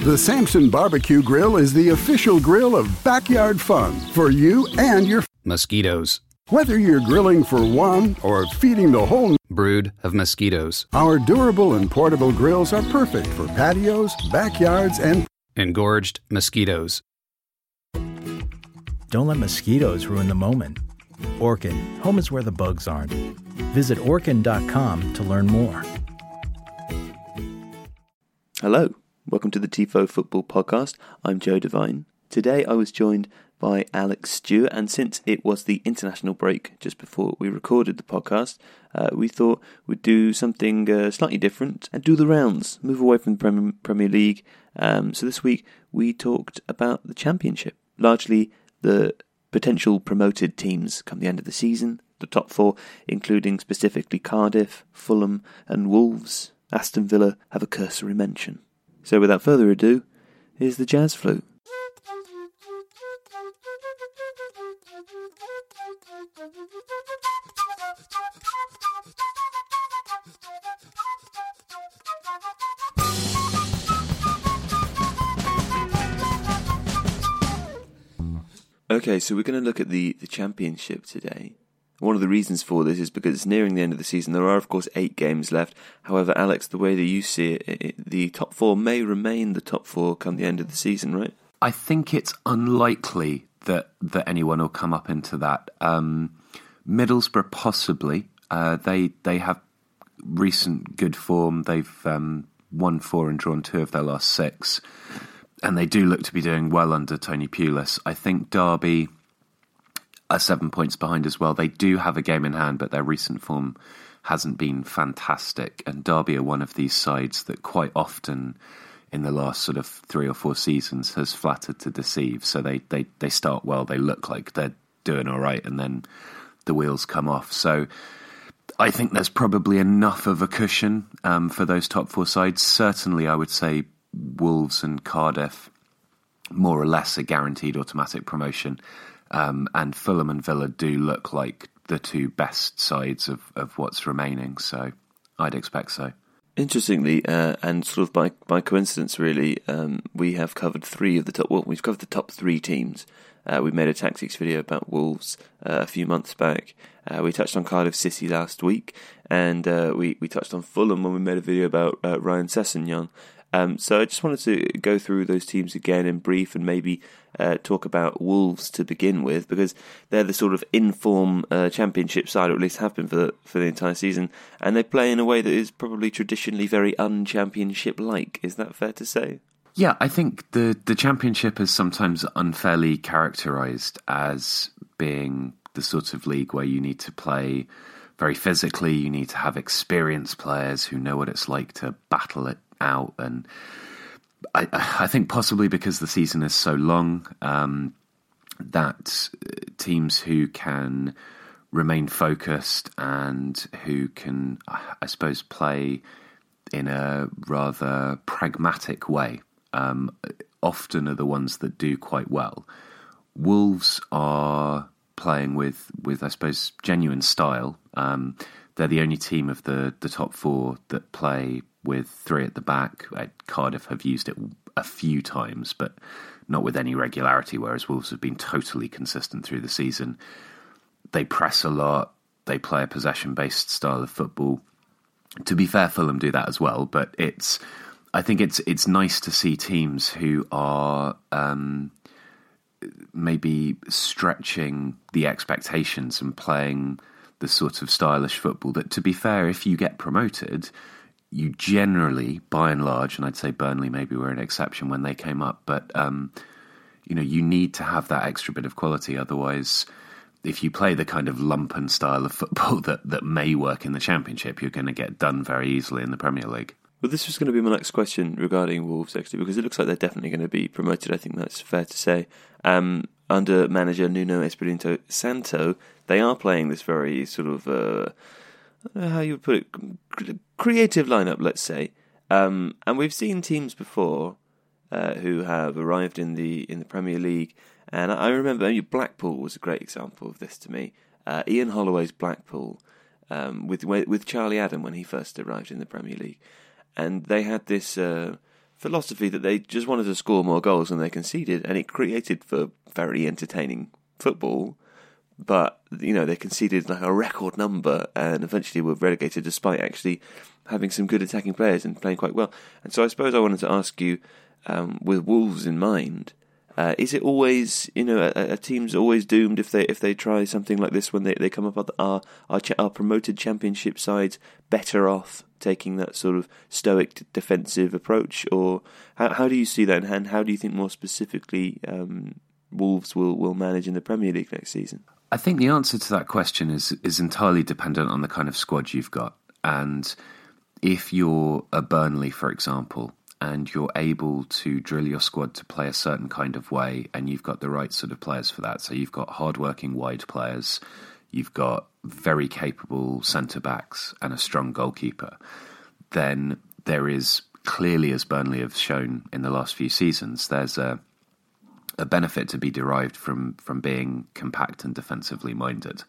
The Samson Barbecue Grill is the official grill of backyard fun for you and your Mosquitoes. whether you're grilling for one or feeding the whole Brood of mosquitoes. our durable and portable grills are perfect for patios, backyards, and Engorged mosquitoes. Don't let mosquitoes ruin the moment. Orkin, home is where the bugs aren't. Visit orkin.com to learn more. Hello, welcome to the TIFO Football Podcast. I'm Joe Devine. Today I was joined by Alex Stewart, and since it was the international break just before we recorded the podcast, uh, we thought we'd do something uh, slightly different and do the rounds, move away from the Premier, Premier League. Um, so this week we talked about the Championship, largely the potential promoted teams come the end of the season, the top four, including specifically Cardiff, Fulham, and Wolves. Aston Villa have a cursory mention. So without further ado, here's the jazz flute. Okay, so we're going to look at the, the championship today. One of the reasons for this is because it's nearing the end of the season. There are, of course, eight games left. However, Alex, the way that you see it, it the top four may remain the top four come the end of the season, right? I think it's unlikely that that anyone will come up into that. Um, Middlesbrough possibly. Uh, they they have recent good form. They've um, won four and drawn two of their last six, and they do look to be doing well under Tony Pulis. I think Derby are seven points behind as well. They do have a game in hand, but their recent form hasn't been fantastic. And Derby are one of these sides that quite often in the last sort of three or four seasons has flattered to deceive. So they, they, they start well, they look like they're doing all right, and then the wheels come off. So I think there's probably enough of a cushion um, for those top four sides. Certainly, I would say Wolves and Cardiff more or less a guaranteed automatic promotion. Um, and Fulham and Villa do look like the two best sides of, of what's remaining. So I'd expect so. Interestingly, uh, and sort of by by coincidence, really, um, we have covered three of the top. Well, we've covered the top three teams. Uh, we made a tactics video about Wolves uh, a few months back. Uh, we touched on Cardiff City last week, and uh, we we touched on Fulham when we made a video about uh, Ryan Sessegnon. Um, so I just wanted to go through those teams again in brief and maybe uh, talk about Wolves to begin with because they're the sort of inform uh, championship side, or at least have been for the, for the entire season, and they play in a way that is probably traditionally very un-championship like. Is that fair to say? Yeah, I think the the championship is sometimes unfairly characterized as being the sort of league where you need to play very physically, you need to have experienced players who know what it's like to battle it out and I, I think possibly because the season is so long um, that teams who can remain focused and who can, I suppose, play in a rather pragmatic way um, often are the ones that do quite well. Wolves are playing with, with I suppose, genuine style. Um, they're the only team of the, the top four that play with three at the back. Uh, Cardiff have used it a few times, but not with any regularity, whereas Wolves have been totally consistent through the season. They press a lot, they play a possession based style of football. To be fair, Fulham do that as well, but it's I think it's it's nice to see teams who are um, maybe stretching the expectations and playing the sort of stylish football that, to be fair, if you get promoted, you generally, by and large, and I'd say Burnley maybe were an exception when they came up, but um, you know you need to have that extra bit of quality. Otherwise, if you play the kind of lumpen style of football that that may work in the Championship, you're going to get done very easily in the Premier League. Well, this was going to be my next question regarding Wolves, actually, because it looks like they're definitely going to be promoted. I think that's fair to say. Um, under manager Nuno Espirito Santo, they are playing this very sort of, uh, I don't know how you would put it, creative lineup, let's say. Um, and we've seen teams before uh, who have arrived in the in the Premier League, and I remember Blackpool was a great example of this to me. Uh, Ian Holloway's Blackpool, um, with with Charlie Adam when he first arrived in the Premier League and they had this uh, philosophy that they just wanted to score more goals than they conceded, and it created for very entertaining football. But you know they conceded like a record number, and eventually were relegated despite actually having some good attacking players and playing quite well. And so I suppose I wanted to ask you, um, with Wolves in mind, uh, is it always you know a, a, team's always doomed if they if they try something like this when they, they come up our our, our promoted championship sides better off taking that sort of stoic defensive approach or how how do you see that and how do you think more specifically um, Wolves will will manage in the Premier League next season? I think the answer to that question is is entirely dependent on the kind of squad you've got and if you're a Burnley, for example, and you're able to drill your squad to play a certain kind of way, and you've got the right sort of players for that. So you've got hard-working wide players, you've got very capable centre backs, and a strong goalkeeper. Then there is clearly, as Burnley have shown in the last few seasons, there's a a benefit to be derived from from being compact and defensively minded.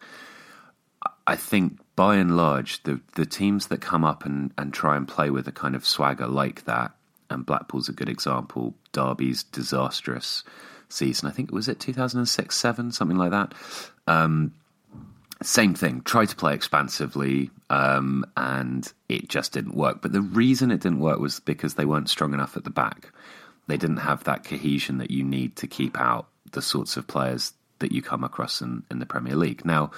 I think by and large, the the teams that come up and, and try and play with a kind of swagger like that, and Blackpool's a good example. Derby's disastrous season, I think was it 2006 7, something like that. Um, same thing, try to play expansively, um, and it just didn't work. But the reason it didn't work was because they weren't strong enough at the back. They didn't have that cohesion that you need to keep out the sorts of players that you come across in, in the Premier League. Now,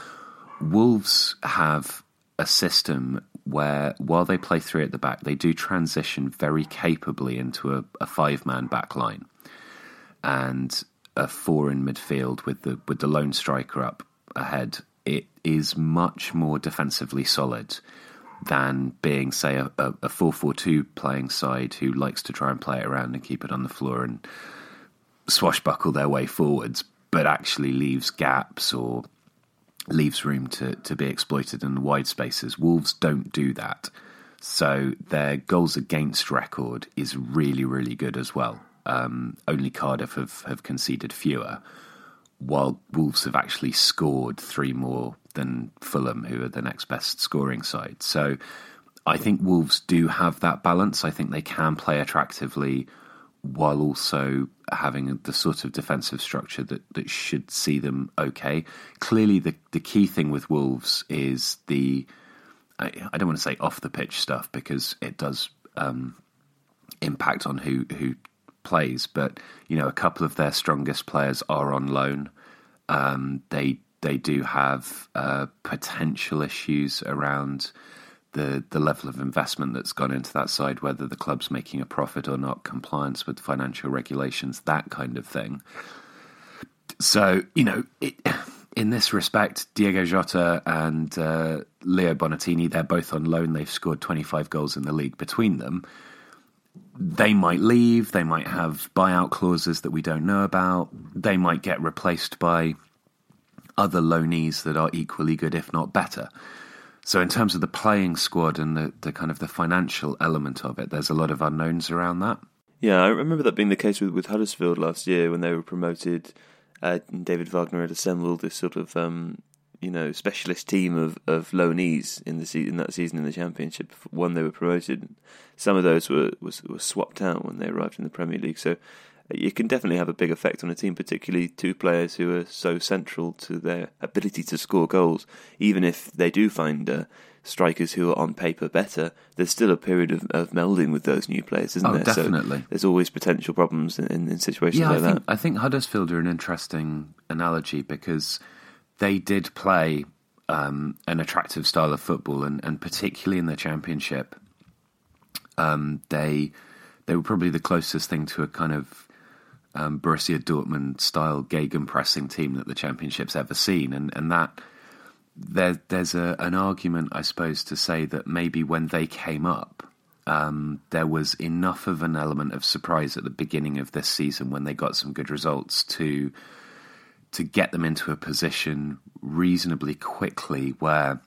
Wolves have a system where, while they play three at the back, they do transition very capably into a, a five man back line and a four in midfield with the with the lone striker up ahead. It is much more defensively solid than being, say, a, a 4-4-2 playing side who likes to try and play it around and keep it on the floor and swashbuckle their way forwards, but actually leaves gaps or leaves room to, to be exploited in the wide spaces. Wolves don't do that. So their goals against record is really, really good as well. Um, only Cardiff have, have conceded fewer, while Wolves have actually scored three more than Fulham, who are the next best scoring side. So I think Wolves do have that balance. I think they can play attractively while also having the sort of defensive structure that, that should see them okay. Clearly, the, the key thing with Wolves is the, I, don't want to say off the pitch stuff because it does um, impact on who, who plays, but, you know, a couple of their strongest players are on loan. Um, they, they do have uh, potential issues around the the level of investment that's gone into that side, whether the club's making a profit or not, compliance with financial regulations, that kind of thing. So you know, it, in this respect, Diogo Jota and uh, Leo Bonatini, they're both on loan. They've scored 25 goals in the league between them. They might leave. They might have buyout clauses that we don't know about. They might get replaced by other loanees that are equally good, if not better. So in terms of the playing squad and the, the kind of the financial element of it, there's a lot of unknowns around that. Yeah, I remember that being the case with, with Huddersfield last year when they were promoted. Uh, David Wagner had assembled this sort of um, you know specialist team of, of loanees in the in that season in the Championship. When they were promoted, some of those were was, were swapped out when they arrived in the Premier League. So it can definitely have a big effect on a team, particularly two players who are so central to their ability to score goals. Even if they do find uh, strikers who are on paper better, there's still a period of, of melding with those new players, isn't oh, there? Definitely. So there's always potential problems in, in, in situations yeah, like I think, that. I think Huddersfield are an interesting analogy because they did play um, an attractive style of football, and, and particularly in the Championship, um, they they were probably the closest thing to a kind of um, Borussia Dortmund style gegenpressing team that the Championship's ever seen, and and that there there's a, an argument, I suppose, to say that maybe when they came up, um, there was enough of an element of surprise at the beginning of this season when they got some good results to to get them into a position reasonably quickly where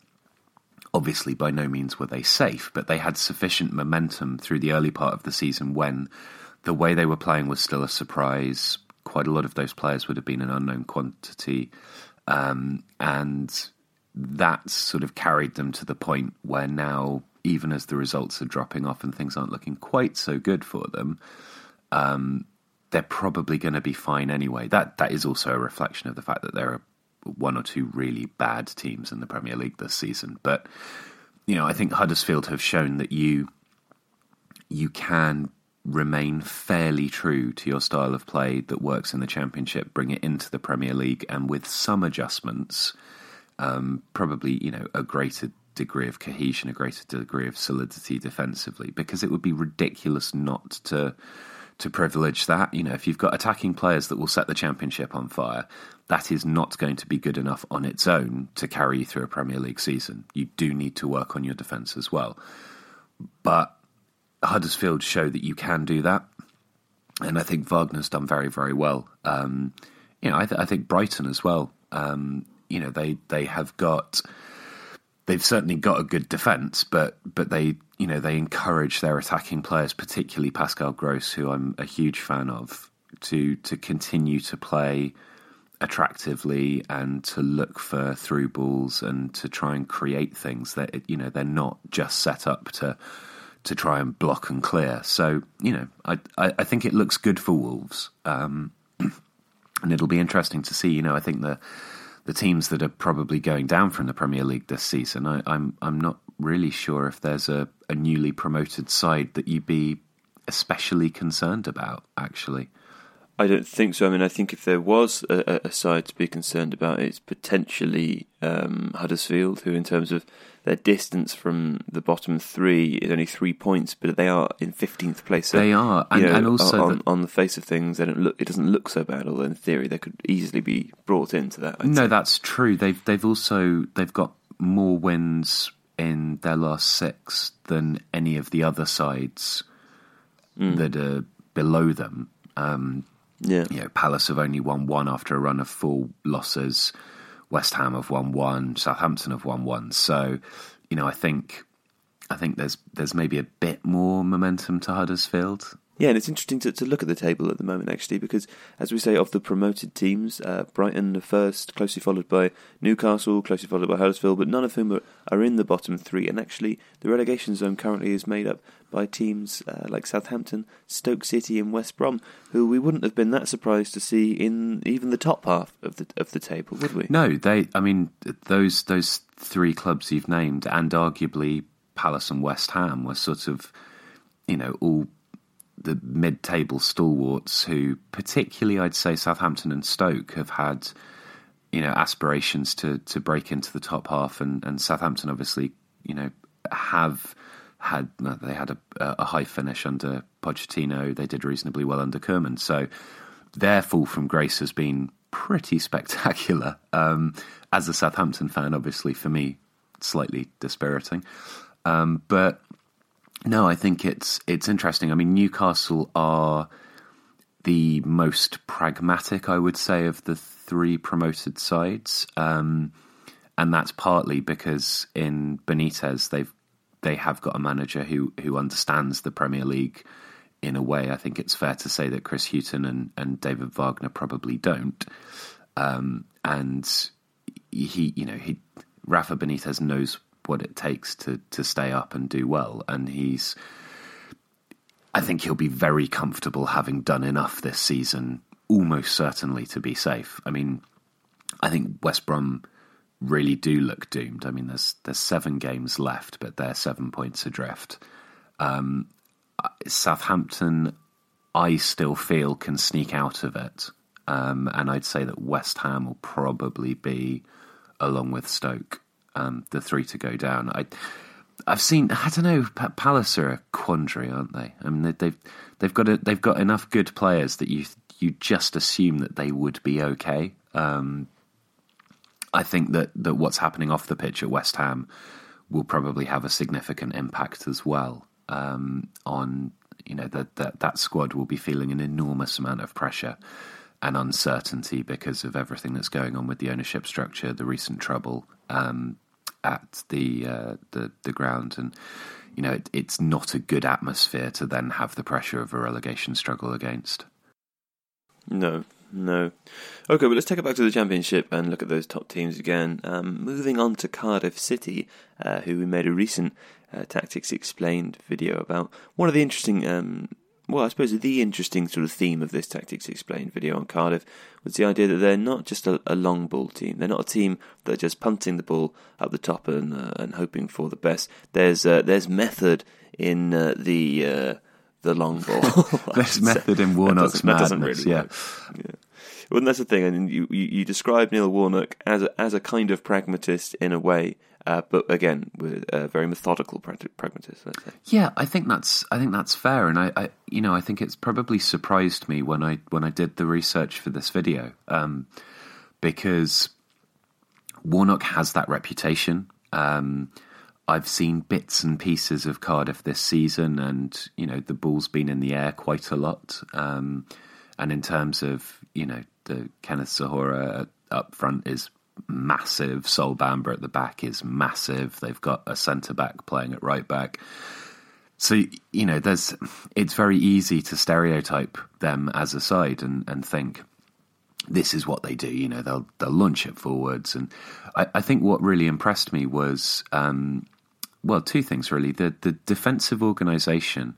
obviously by no means were they safe, but they had sufficient momentum through the early part of the season when the way they were playing was still a surprise. Quite a lot of those players would have been an unknown quantity, um, and that sort of carried them to the point where now, even as the results are dropping off and things aren't looking quite so good for them, um, they're probably going to be fine anyway. That that is also a reflection of the fact that there are one or two really bad teams in the Premier League this season. But you know, I think Huddersfield have shown that you you can remain fairly true to your style of play that works in the Championship, bring it into the Premier League, and with some adjustments, um, probably you know a greater degree of cohesion, a greater degree of solidity defensively, because it would be ridiculous not to to privilege that. You know, if you've got attacking players that will set the championship on fire, that is not going to be good enough on its own to carry you through a Premier League season. You do need to work on your defence as well. But Huddersfield show that you can do that, and I think Wagner's done very, very well. Um, you know, I, th- I, think Brighton as well. Um, you know, they they have got they've certainly got a good defence, but but they you know they encourage their attacking players, particularly Pascal Gross, who I'm a huge fan of, to to continue to play attractively and to look for through balls and to try and create things that you know they're not just set up to to try and block and clear. So you know, I I, I think it looks good for Wolves, um, and it'll be interesting to see. You know, I think the the teams that are probably going down from the Premier League this season, I, I'm I'm not really sure if there's a, a newly promoted side that you'd be especially concerned about. Actually, I don't think so. I mean, I think if there was a, a side to be concerned about, it's potentially um, Huddersfield, who, in terms of their distance from the bottom three, is only three points, but they are in fifteenth place. So, they are, and, know, and also on, the, on, the face of things, they don't look. It doesn't look so bad. Although in theory, they could easily be brought into that. I'd no, say. that's true. They've they've also they've got more wins in their last six than any of the other sides mm. that are below them. Um, yeah. You know, Palace have only won one after a run of four losses. West Ham have won one. Southampton have won one. So, you know, I think I think there's there's maybe a bit more momentum to Huddersfield. Yeah, and it's interesting to, to look at the table at the moment, actually, because as we say, of the promoted teams, uh, Brighton are first, closely followed by Newcastle, closely followed by Huddersfield, but none of whom are, are in the bottom three. And actually, the relegation zone currently is made up by teams uh, like Southampton, Stoke City, and West Brom, who we wouldn't have been that surprised to see in even the top half of the of the table, would we? No, they. I mean, those those three clubs you've named, and arguably Palace and West Ham, were sort of, you know, all the mid-table stalwarts who, particularly, I'd say Southampton and Stoke have had, you know, aspirations to to break into the top half, and, and Southampton obviously, you know, have had they had a, a high finish under Pochettino. They did reasonably well under Koeman, so their fall from grace has been pretty spectacular. Um, as a Southampton fan, obviously for me, slightly dispiriting, um, but no, I think it's it's interesting. I mean, Newcastle are the most pragmatic, I would say, of the three promoted sides, um, and that's partly because in Benitez they've they have got a manager who who understands the Premier League in a way. I think it's fair to say that Chris Hughton and, and David Wagner probably don't, um, and he, you know, he Rafa Benitez knows what it takes to to stay up and do well. And he's, I think he'll be very comfortable having done enough this season, almost certainly to be safe. I mean, I think West Brom really do look doomed. I mean, there's there's seven games left, but they're seven points adrift. Um, Southampton, I still feel can sneak out of it, um, and I'd say that West Ham will probably be along with Stoke um, the three to go down. I, I've seen. I don't know. Palace are a quandary, aren't they? I mean, they've they've got a, they've got enough good players that you you just assume that they would be okay. Um, I think that that what's happening off the pitch at West Ham will probably have a significant impact as well um, on you know that that that squad will be feeling an enormous amount of pressure and uncertainty because of everything that's going on with the ownership structure, the recent trouble. Um, at the uh, the the ground, and you know it, it's not a good atmosphere to then have the pressure of a relegation struggle against. No, no. Okay, well, let's take it back to the Championship and look at those top teams again. Um, moving on to Cardiff City, uh, who we made a recent uh, Tactics Explained video about one of the interesting, um, well, I suppose the interesting sort of theme of this Tactics Explained video on Cardiff was the idea that they're not just a, a long ball team. They're not a team that are just punting the ball up the top and uh, and hoping for the best. There's uh, there's method in uh, the uh, the long ball. There's method in Warnock's that doesn't, madness. really yeah. yeah. Well, that's the thing, and you, you, you describe Neil Warnock as a, as a kind of pragmatist in a way, uh, but again, with a very methodical prag- pragmatist. Let's say. Yeah, I think that's I think that's fair, and I, I you know I think it's probably surprised me when I when I did the research for this video, um, because Warnock has that reputation. Um, I've seen bits and pieces of Cardiff this season, and you know the ball's been in the air quite a lot. Um, and in terms of you know the Kenneth Zohore up front is massive. Sol Bamba at the back is massive. They've got a centre back playing at right back. So you know, there's it's very easy to stereotype them as a side and, and think this is what they do. You know, they'll they'll launch it forwards, and I, I think what really impressed me was um, well, two things really: the the defensive organisation,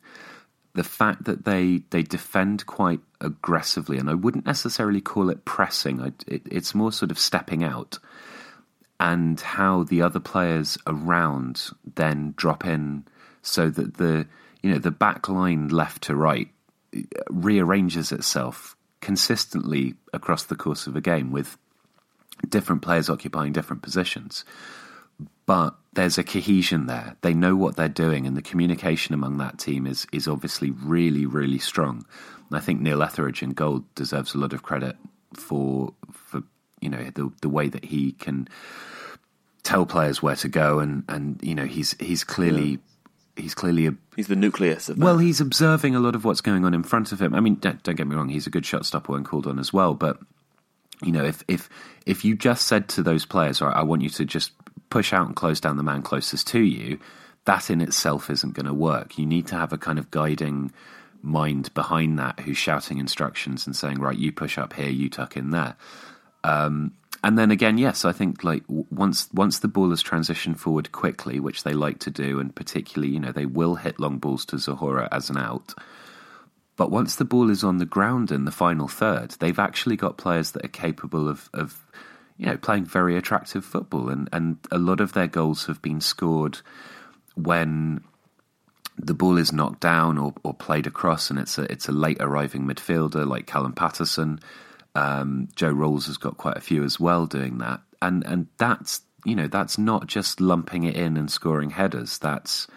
the fact that they they defend quite aggressively, and I wouldn't necessarily call it pressing. I, it, it's more sort of stepping out, and how the other players around then drop in, so that the you know the back line left to right uh, rearranges itself consistently across the course of a game with different players occupying different positions. But there's a cohesion there. They know what they're doing, and the communication among that team is is obviously really, really strong. And I think Neil Etheridge in gold deserves a lot of credit for for you know the the way that he can tell players where to go, and and you know he's he's clearly. He's clearly a He's the nucleus of that. well, he's observing a lot of what's going on in front of him. I mean, don't, don't get me wrong; he's a good shot stopper when called on as well. But you know, if if if you just said to those players, "All right, I want you to just push out and close down the man closest to you," that in itself isn't going to work. You need to have a kind of guiding mind behind that who's shouting instructions and saying, "Right, you push up here, you tuck in there." Um, and then again, yes, I think like once once the ball has transitioned forward quickly, which they like to do, and particularly, you know, they will hit long balls to Zohore as an out. But once the ball is on the ground in the final third, they've actually got players that are capable of, of you know, playing very attractive football, and and a lot of their goals have been scored when the ball is knocked down or, or played across, and it's a it's a late arriving midfielder like Callum Paterson. Um, Joe Ralls has got quite a few as well doing that, and and that's you know that's not just lumping it in and scoring headers. That's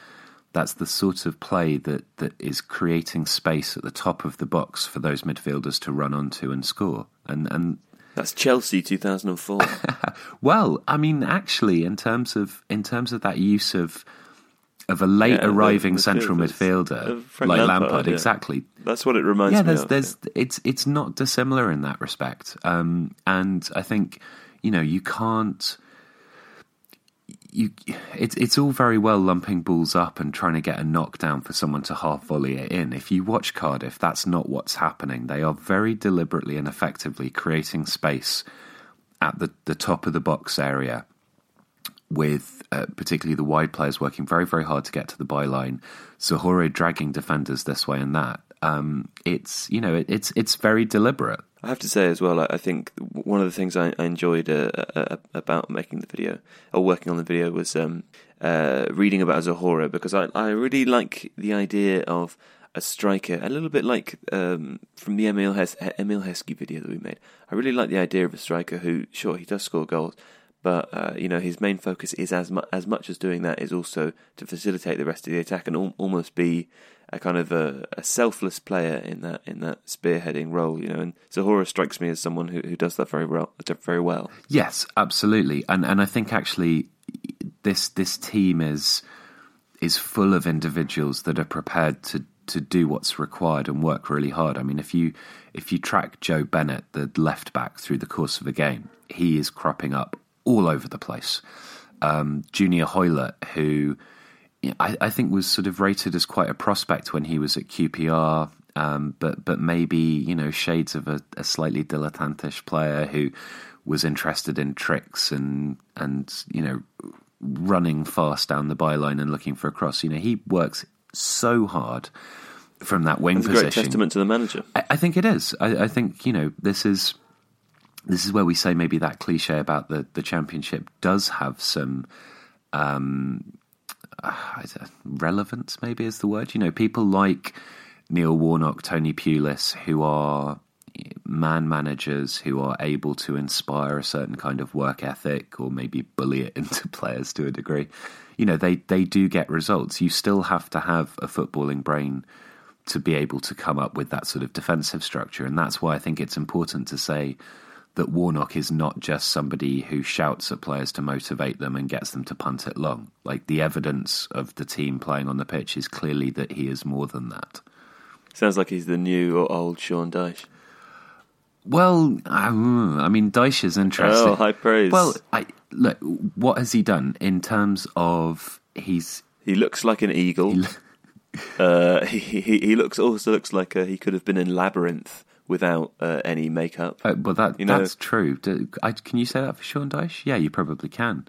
that's the sort of play that that is creating space at the top of the box for those midfielders to run onto and score. And and That's Chelsea 2004. well, I mean, actually, in terms of in terms of that use of of a late Yeah, arriving central midfielder Of Frank like Lampard, Lampard, yeah. exactly. That's what it reminds yeah, me there's of. there's it's it's not dissimilar in that respect. Um, and I think you know you can't you it's it's all very well lumping balls up and trying to get a knockdown for someone to half volley it in. If you watch Cardiff, that's not what's happening. They are very deliberately and effectively creating space at the, the top of the box area with uh, particularly the wide players working very, very hard to get to the byline. Zohore dragging defenders this way and that. Um, it's you know it, it's it's very deliberate. I have to say as well, I think one of the things I, I enjoyed uh, uh, about making the video or working on the video was um, uh, reading about Zohore because I, I really like the idea of a striker, a little bit like um, from the Emile, Hes- Emile Heskey video that we made. I really like the idea of a striker who, sure, he does score goals, but uh, you know his main focus is as mu- as much as doing that is also to facilitate the rest of the attack and al- almost be a kind of a, a selfless player in that in that spearheading role. You know, and Zohore strikes me as someone who, who does that very well. Very well. Yes, absolutely, and and I think actually this this team is is full of individuals that are prepared to to do what's required and work really hard. I mean, if you if you track Joe Bennett, the left back, through the course of a game, he is cropping up all over the place. Um, Junior Hoilett, who I, I think was sort of rated as quite a prospect when he was at QPR, um, but but maybe you know shades of a, a slightly dilettantish player who was interested in tricks and and you know running fast down the byline and looking for a cross. You know, he works so hard from that wing It's a position. great testament to the manager. I, I think it is. I, I think you know this is this is where we say maybe that cliche about the the championship does have some um, uh, relevance. Maybe is the word. You know, people like Neil Warnock, Tony Pulis, who are man managers who are able to inspire a certain kind of work ethic or maybe bully it into players to a degree. You know, they, they do get results. You still have to have a footballing brain to be able to come up with that sort of defensive structure. And that's why I think it's important to say that Warnock is not just somebody who shouts at players to motivate them and gets them to punt it long. Like the evidence of the team playing on the pitch is clearly that he is more than that. Sounds like he's the new or old Sean Dyche. Well, um, I mean, Dyche is interesting. Oh, high praise. Well, I, look, what has he done in terms of he's He looks like an eagle. uh, he, he he looks also looks like uh, he could have been in Labyrinth without uh, any makeup. uh, well that You know- that's true. Do, I, can you say that for Sean Dyche? Yeah, you probably can.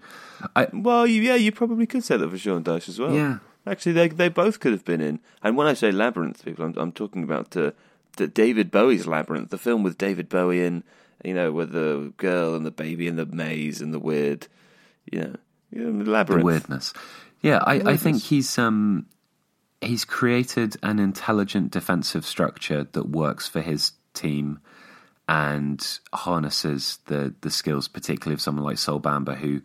I, Well, you, yeah, you probably could say that for Sean Dyche as well. Yeah. actually, they they both could have been in. And when I say Labyrinth, people, I'm, I'm talking about uh, the David Bowie's Labyrinth, the film with David Bowie in, you know, with the girl and the baby and the maze and the weird, you know, you know, the Labyrinth. weirdness. Yeah, I, I think he's um he's created an intelligent defensive structure that works for his team and harnesses the the skills, particularly of someone like Sol Bamba, who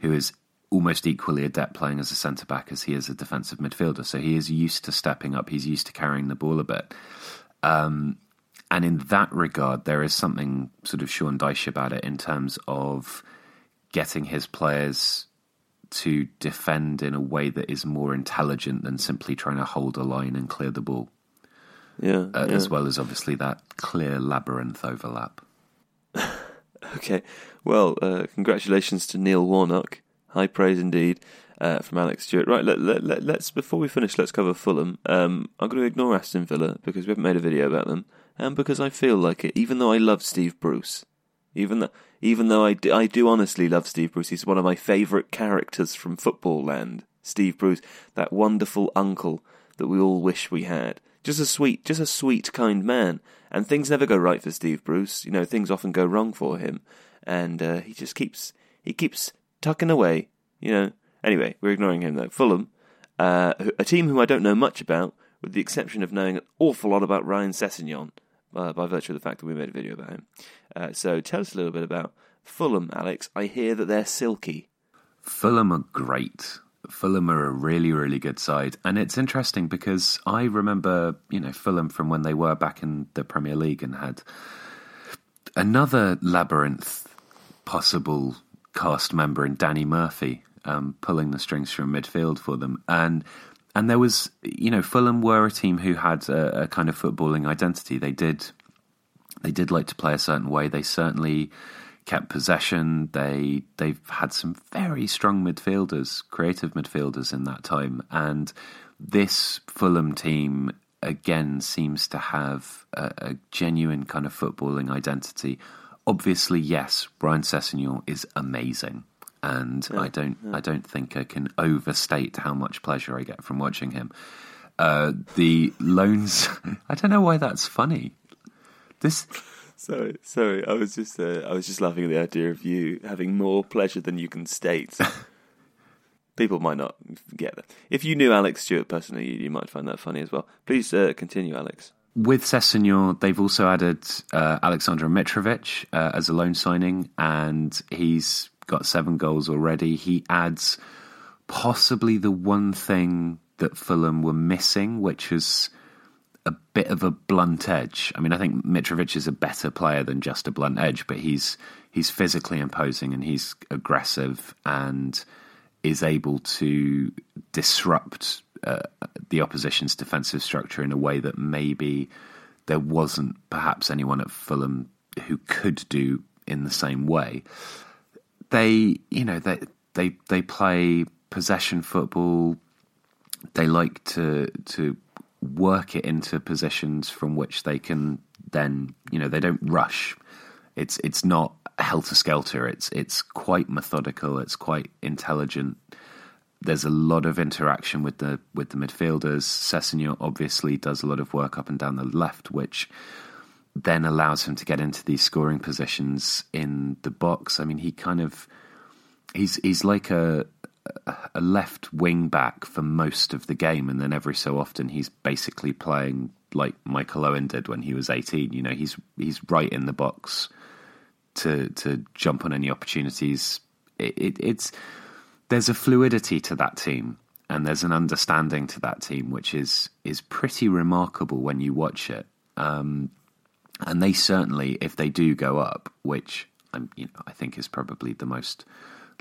who is almost equally adept playing as a centre back as he is a defensive midfielder. So he is used to stepping up. He's used to carrying the ball a bit. Um, and in that regard, there is something sort of Sean Dyche about it in terms of getting his players to defend in a way that is more intelligent than simply trying to hold a line and clear the ball, Yeah, uh, yeah. as well as obviously that clear labyrinth overlap. Okay. Well, uh, congratulations to Neil Warnock. High praise indeed uh, from Alex Stewart. Right, let, let, let, let's before we finish, let's cover Fulham. Um, I'm going to ignore Aston Villa because we haven't made a video about them, and because I feel like it. Even though I love Steve Bruce, even though even though I do, I do honestly love Steve Bruce, he's one of my favourite characters from football land. Steve Bruce, that wonderful uncle that we all wish we had. Just a sweet, just a sweet, kind man. And things never go right for Steve Bruce. You know, things often go wrong for him, and uh, he just keeps he keeps tucking away. You know. Anyway, we're ignoring him though. Fulham, uh, a team whom I don't know much about, with the exception of knowing an awful lot about Ryan Sessegnon, uh, by virtue of the fact that we made a video about him. Uh, so tell us a little bit about Fulham, Alex. I hear that they're silky. Fulham are great. Fulham are a really, really good side. And it's interesting because I remember, you know, Fulham from when they were back in the Premier League and had another labyrinth possible cast member in Danny Murphy um, pulling the strings from midfield for them. And and there was, you know, Fulham were a team who had a, a kind of footballing identity. They did they did like to play a certain way. They certainly kept possession. They they've had some very strong midfielders, creative midfielders in that time, and this Fulham team again seems to have a, a genuine kind of footballing identity. Obviously, yes, Ryan Sessegnon is amazing, and I don't I don't think I can overstate how much pleasure I get from watching him. Uh, the loans, I don't know why that's funny. This Sorry, sorry. I was just uh, I was just laughing at the idea of you having more pleasure than you can state. People might not get that. If you knew Alex Stewart personally, you, you might find that funny as well. Please uh, continue, Alex. With Sessegnon, they've also added uh, Alexander Mitrovic uh, as a loan signing, and he's got seven goals already. He adds possibly the one thing that Fulham were missing, which is a bit of a blunt edge. I mean, I think Mitrovic is a better player than just a blunt edge, but he's he's physically imposing and he's aggressive and is able to disrupt uh, the opposition's defensive structure in a way that maybe there wasn't perhaps anyone at Fulham who could do in the same way. They, you know, they they they play possession football. They like to to work it into positions from which they can then, you know, they don't rush it's it's not helter skelter. It's it's quite methodical. It's quite intelligent. There's a lot of interaction with the with the midfielders. Sessegnon obviously does a lot of work up and down the left, which then allows him to get into these scoring positions in the box. I mean, he kind of he's he's like a a left wing back for most of the game, and then every so often he's basically playing like Michael Owen did when he was eighteen. You know, he's he's right in the box to to jump on any opportunities. It, it, it's there's a fluidity to that team, and there's an understanding to that team, which is is pretty remarkable when you watch it. Um, and they certainly, if they do go up, which I'm, you know, I think is probably the most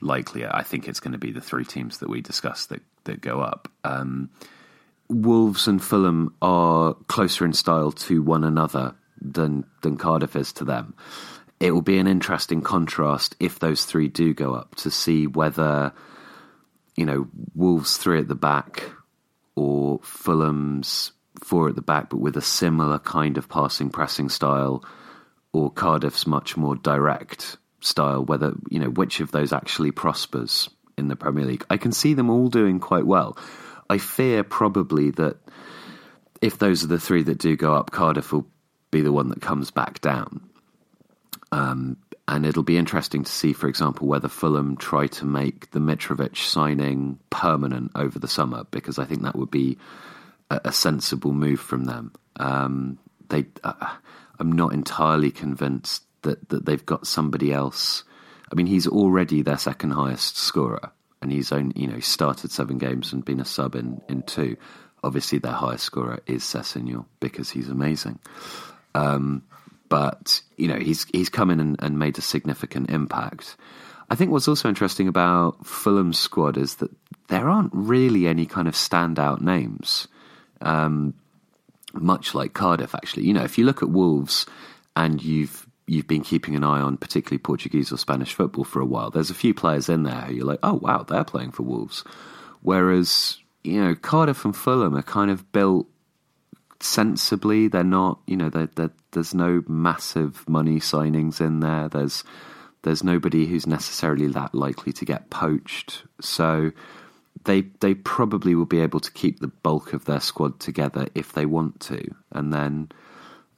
likely. I think it's going to be the three teams that we discussed that that go up. Um, Wolves and Fulham are closer in style to one another than than Cardiff is to them. It will be an interesting contrast if those three do go up to see whether you know Wolves three at the back or Fulham's four at the back, but with a similar kind of passing pressing style, or Cardiff's much more direct style. Whether you know which of those actually prospers in the Premier League, I can see them all doing quite well. I fear probably that if those are the three that do go up, Cardiff will be the one that comes back down. Um, and it'll be interesting to see, for example, whether Fulham try to make the Mitrovic signing permanent over the summer, because I think that would be a, a sensible move from them. Um, they, uh, I'm not entirely convinced that that they've got somebody else. I mean, he's already their second highest scorer, and he's only you know started seven games and been a sub in in two. Obviously, their highest scorer is Sessegnon because he's amazing. Um, but you know, he's he's come in and, and made a significant impact. I think what's also interesting about Fulham's squad is that there aren't really any kind of standout names. Um, much like Cardiff, actually, you know, if you look at Wolves and you've you've been keeping an eye on particularly Portuguese or Spanish football for a while, there's a few players in there who you're like, oh wow, they're playing for Wolves. Whereas you know Cardiff and Fulham are kind of built sensibly. They're not, you know, they're, they're, there's no massive money signings in there. There's there's nobody who's necessarily that likely to get poached. So they they probably will be able to keep the bulk of their squad together if they want to, and then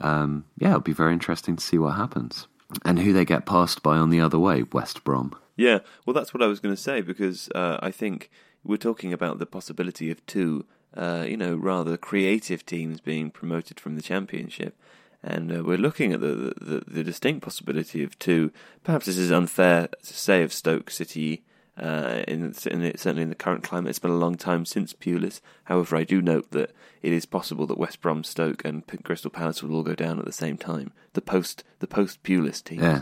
um, yeah, it'll be very interesting to see what happens and who they get passed by on the other way, West Brom. Yeah, well, that's what I was going to say because uh, I think we're talking about the possibility of two, uh, you know, rather creative teams being promoted from the Championship. And uh, we're looking at the, the, the distinct possibility of two. Perhaps this is unfair to say of Stoke City uh, in, in certainly in the current climate. It's been a long time since Pulis. However, I do note that it is possible that West Brom, Stoke, and Crystal Palace will all go down at the same time. The post the post Pulis teams. Yeah.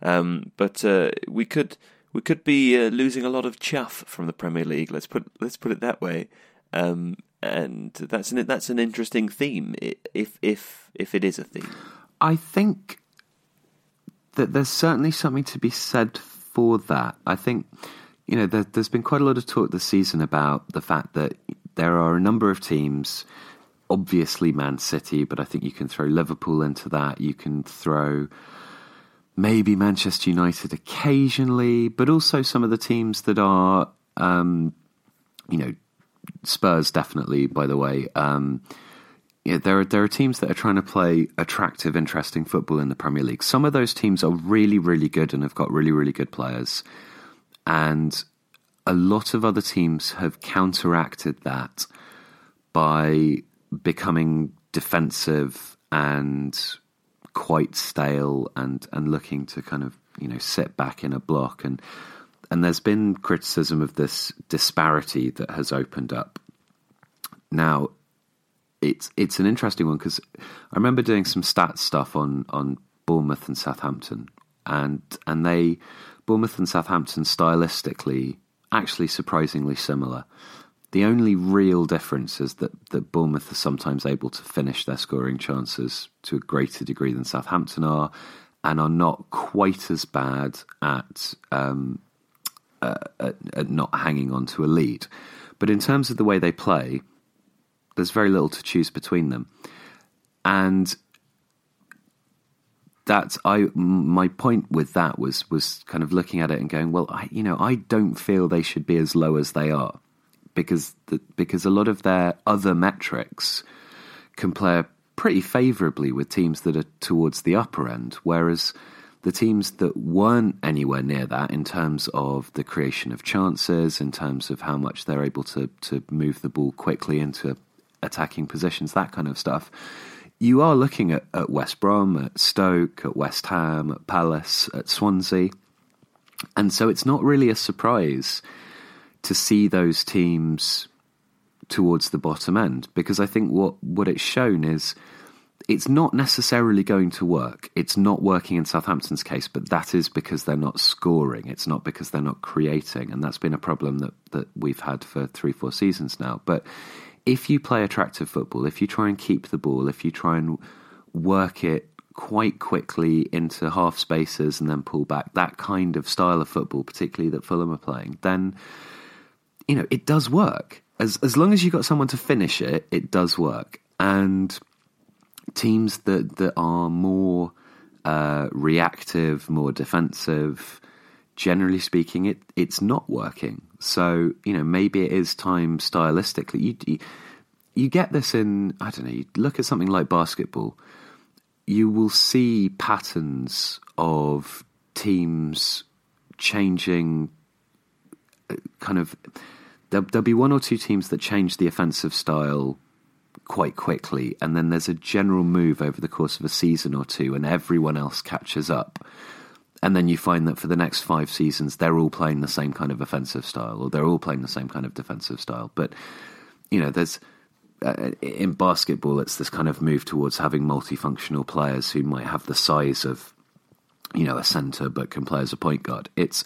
Um, but uh, we could we could be uh, losing a lot of chaff from the Premier League. Let's put let's put it that way. Um, and that's an that's an interesting theme, if if if it is a theme. I think that there's certainly something to be said for that. I think you know, there, has been quite a lot of talk this season about the fact that there are a number of teams, obviously Man City, but I think you can throw Liverpool into that. You can throw maybe Manchester United occasionally, but also some of the teams that are, um, you know, Spurs definitely. By the way, um, yeah, there are there are teams that are trying to play attractive, interesting football in the Premier League. Some of those teams are really, really good and have got really, really good players and a lot of other teams have counteracted that by becoming defensive and quite stale and, and looking to kind of, you know, sit back in a block and and there's been criticism of this disparity that has opened up. Now, it's it's an interesting one because I remember doing some stats stuff on on Bournemouth and Southampton, and and they Bournemouth and Southampton stylistically actually surprisingly similar. The only real difference is that, that Bournemouth are sometimes able to finish their scoring chances to a greater degree than Southampton are, and are not quite as bad at, um, uh, at, at not hanging on to a lead. But in terms of the way they play, there's very little to choose between them. And that's I my point with that was was kind of looking at it and going, well, I you know I don't feel they should be as low as they are because the, because a lot of their other metrics compare pretty favourably with teams that are towards the upper end, whereas the teams that weren't anywhere near that in terms of the creation of chances, in terms of how much they're able to to move the ball quickly into attacking positions, that kind of stuff you are looking at, at West Brom, at Stoke, at West Ham, at Palace, at Swansea. And so it's not really a surprise to see those teams towards the bottom end because I think what, what it's shown is it's not necessarily going to work. It's not working in Southampton's case, but that is because they're not scoring. It's not because they're not creating. And that's been a problem that, that we've had for three, four seasons now. But if you play attractive football, if you try and keep the ball, if you try and work it quite quickly into half spaces and then pull back, that kind of style of football, particularly that Fulham are playing, then you know it does work. As as long as you've got someone to finish it, it does work. And teams that that are more uh, reactive, more defensive, generally speaking, it it's not working. So you know maybe it is time stylistically. You, you get this in I don't know. You look at something like basketball. You will see patterns of teams changing. Uh, kind of, there'll, there'll be one or two teams that change the offensive style quite quickly, and then there's a general move over the course of a season or two, and everyone else catches up and then you find that for the next five seasons they're all playing the same kind of offensive style or they're all playing the same kind of defensive style. But you know there's uh, in basketball it's this kind of move towards having multifunctional players who might have the size of you know a center but can play as a point guard. It's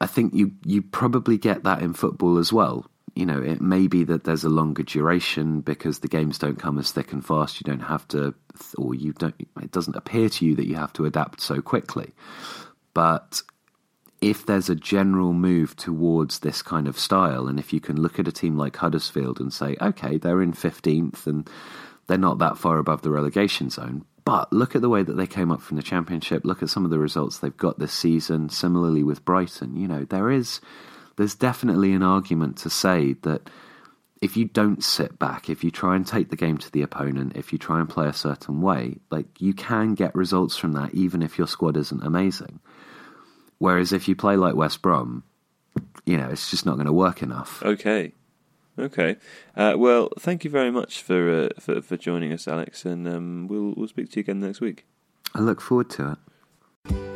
I think you you probably get that in football as well you know, it may be that there's a longer duration because the games don't come as thick and fast. You don't have to, or you don't. It doesn't appear to you that you have to adapt so quickly. But if there's a general move towards this kind of style, and if you can look at a team like Huddersfield and say, okay, they're in 15th and they're not that far above the relegation zone, but look at the way that they came up from the Championship. Look at some of the results they've got this season. Similarly with Brighton, you know, there is there's definitely an argument to say that if you don't sit back, if you try and take the game to the opponent, if you try and play a certain way, like you can get results from that, even if your squad isn't amazing. Whereas if you play like West Brom, you know, it's just not going to work enough. Okay. Okay. Uh, well, thank you very much for, uh, for for joining us, Alex, and um, we'll we'll speak to you again next week. I look forward to it.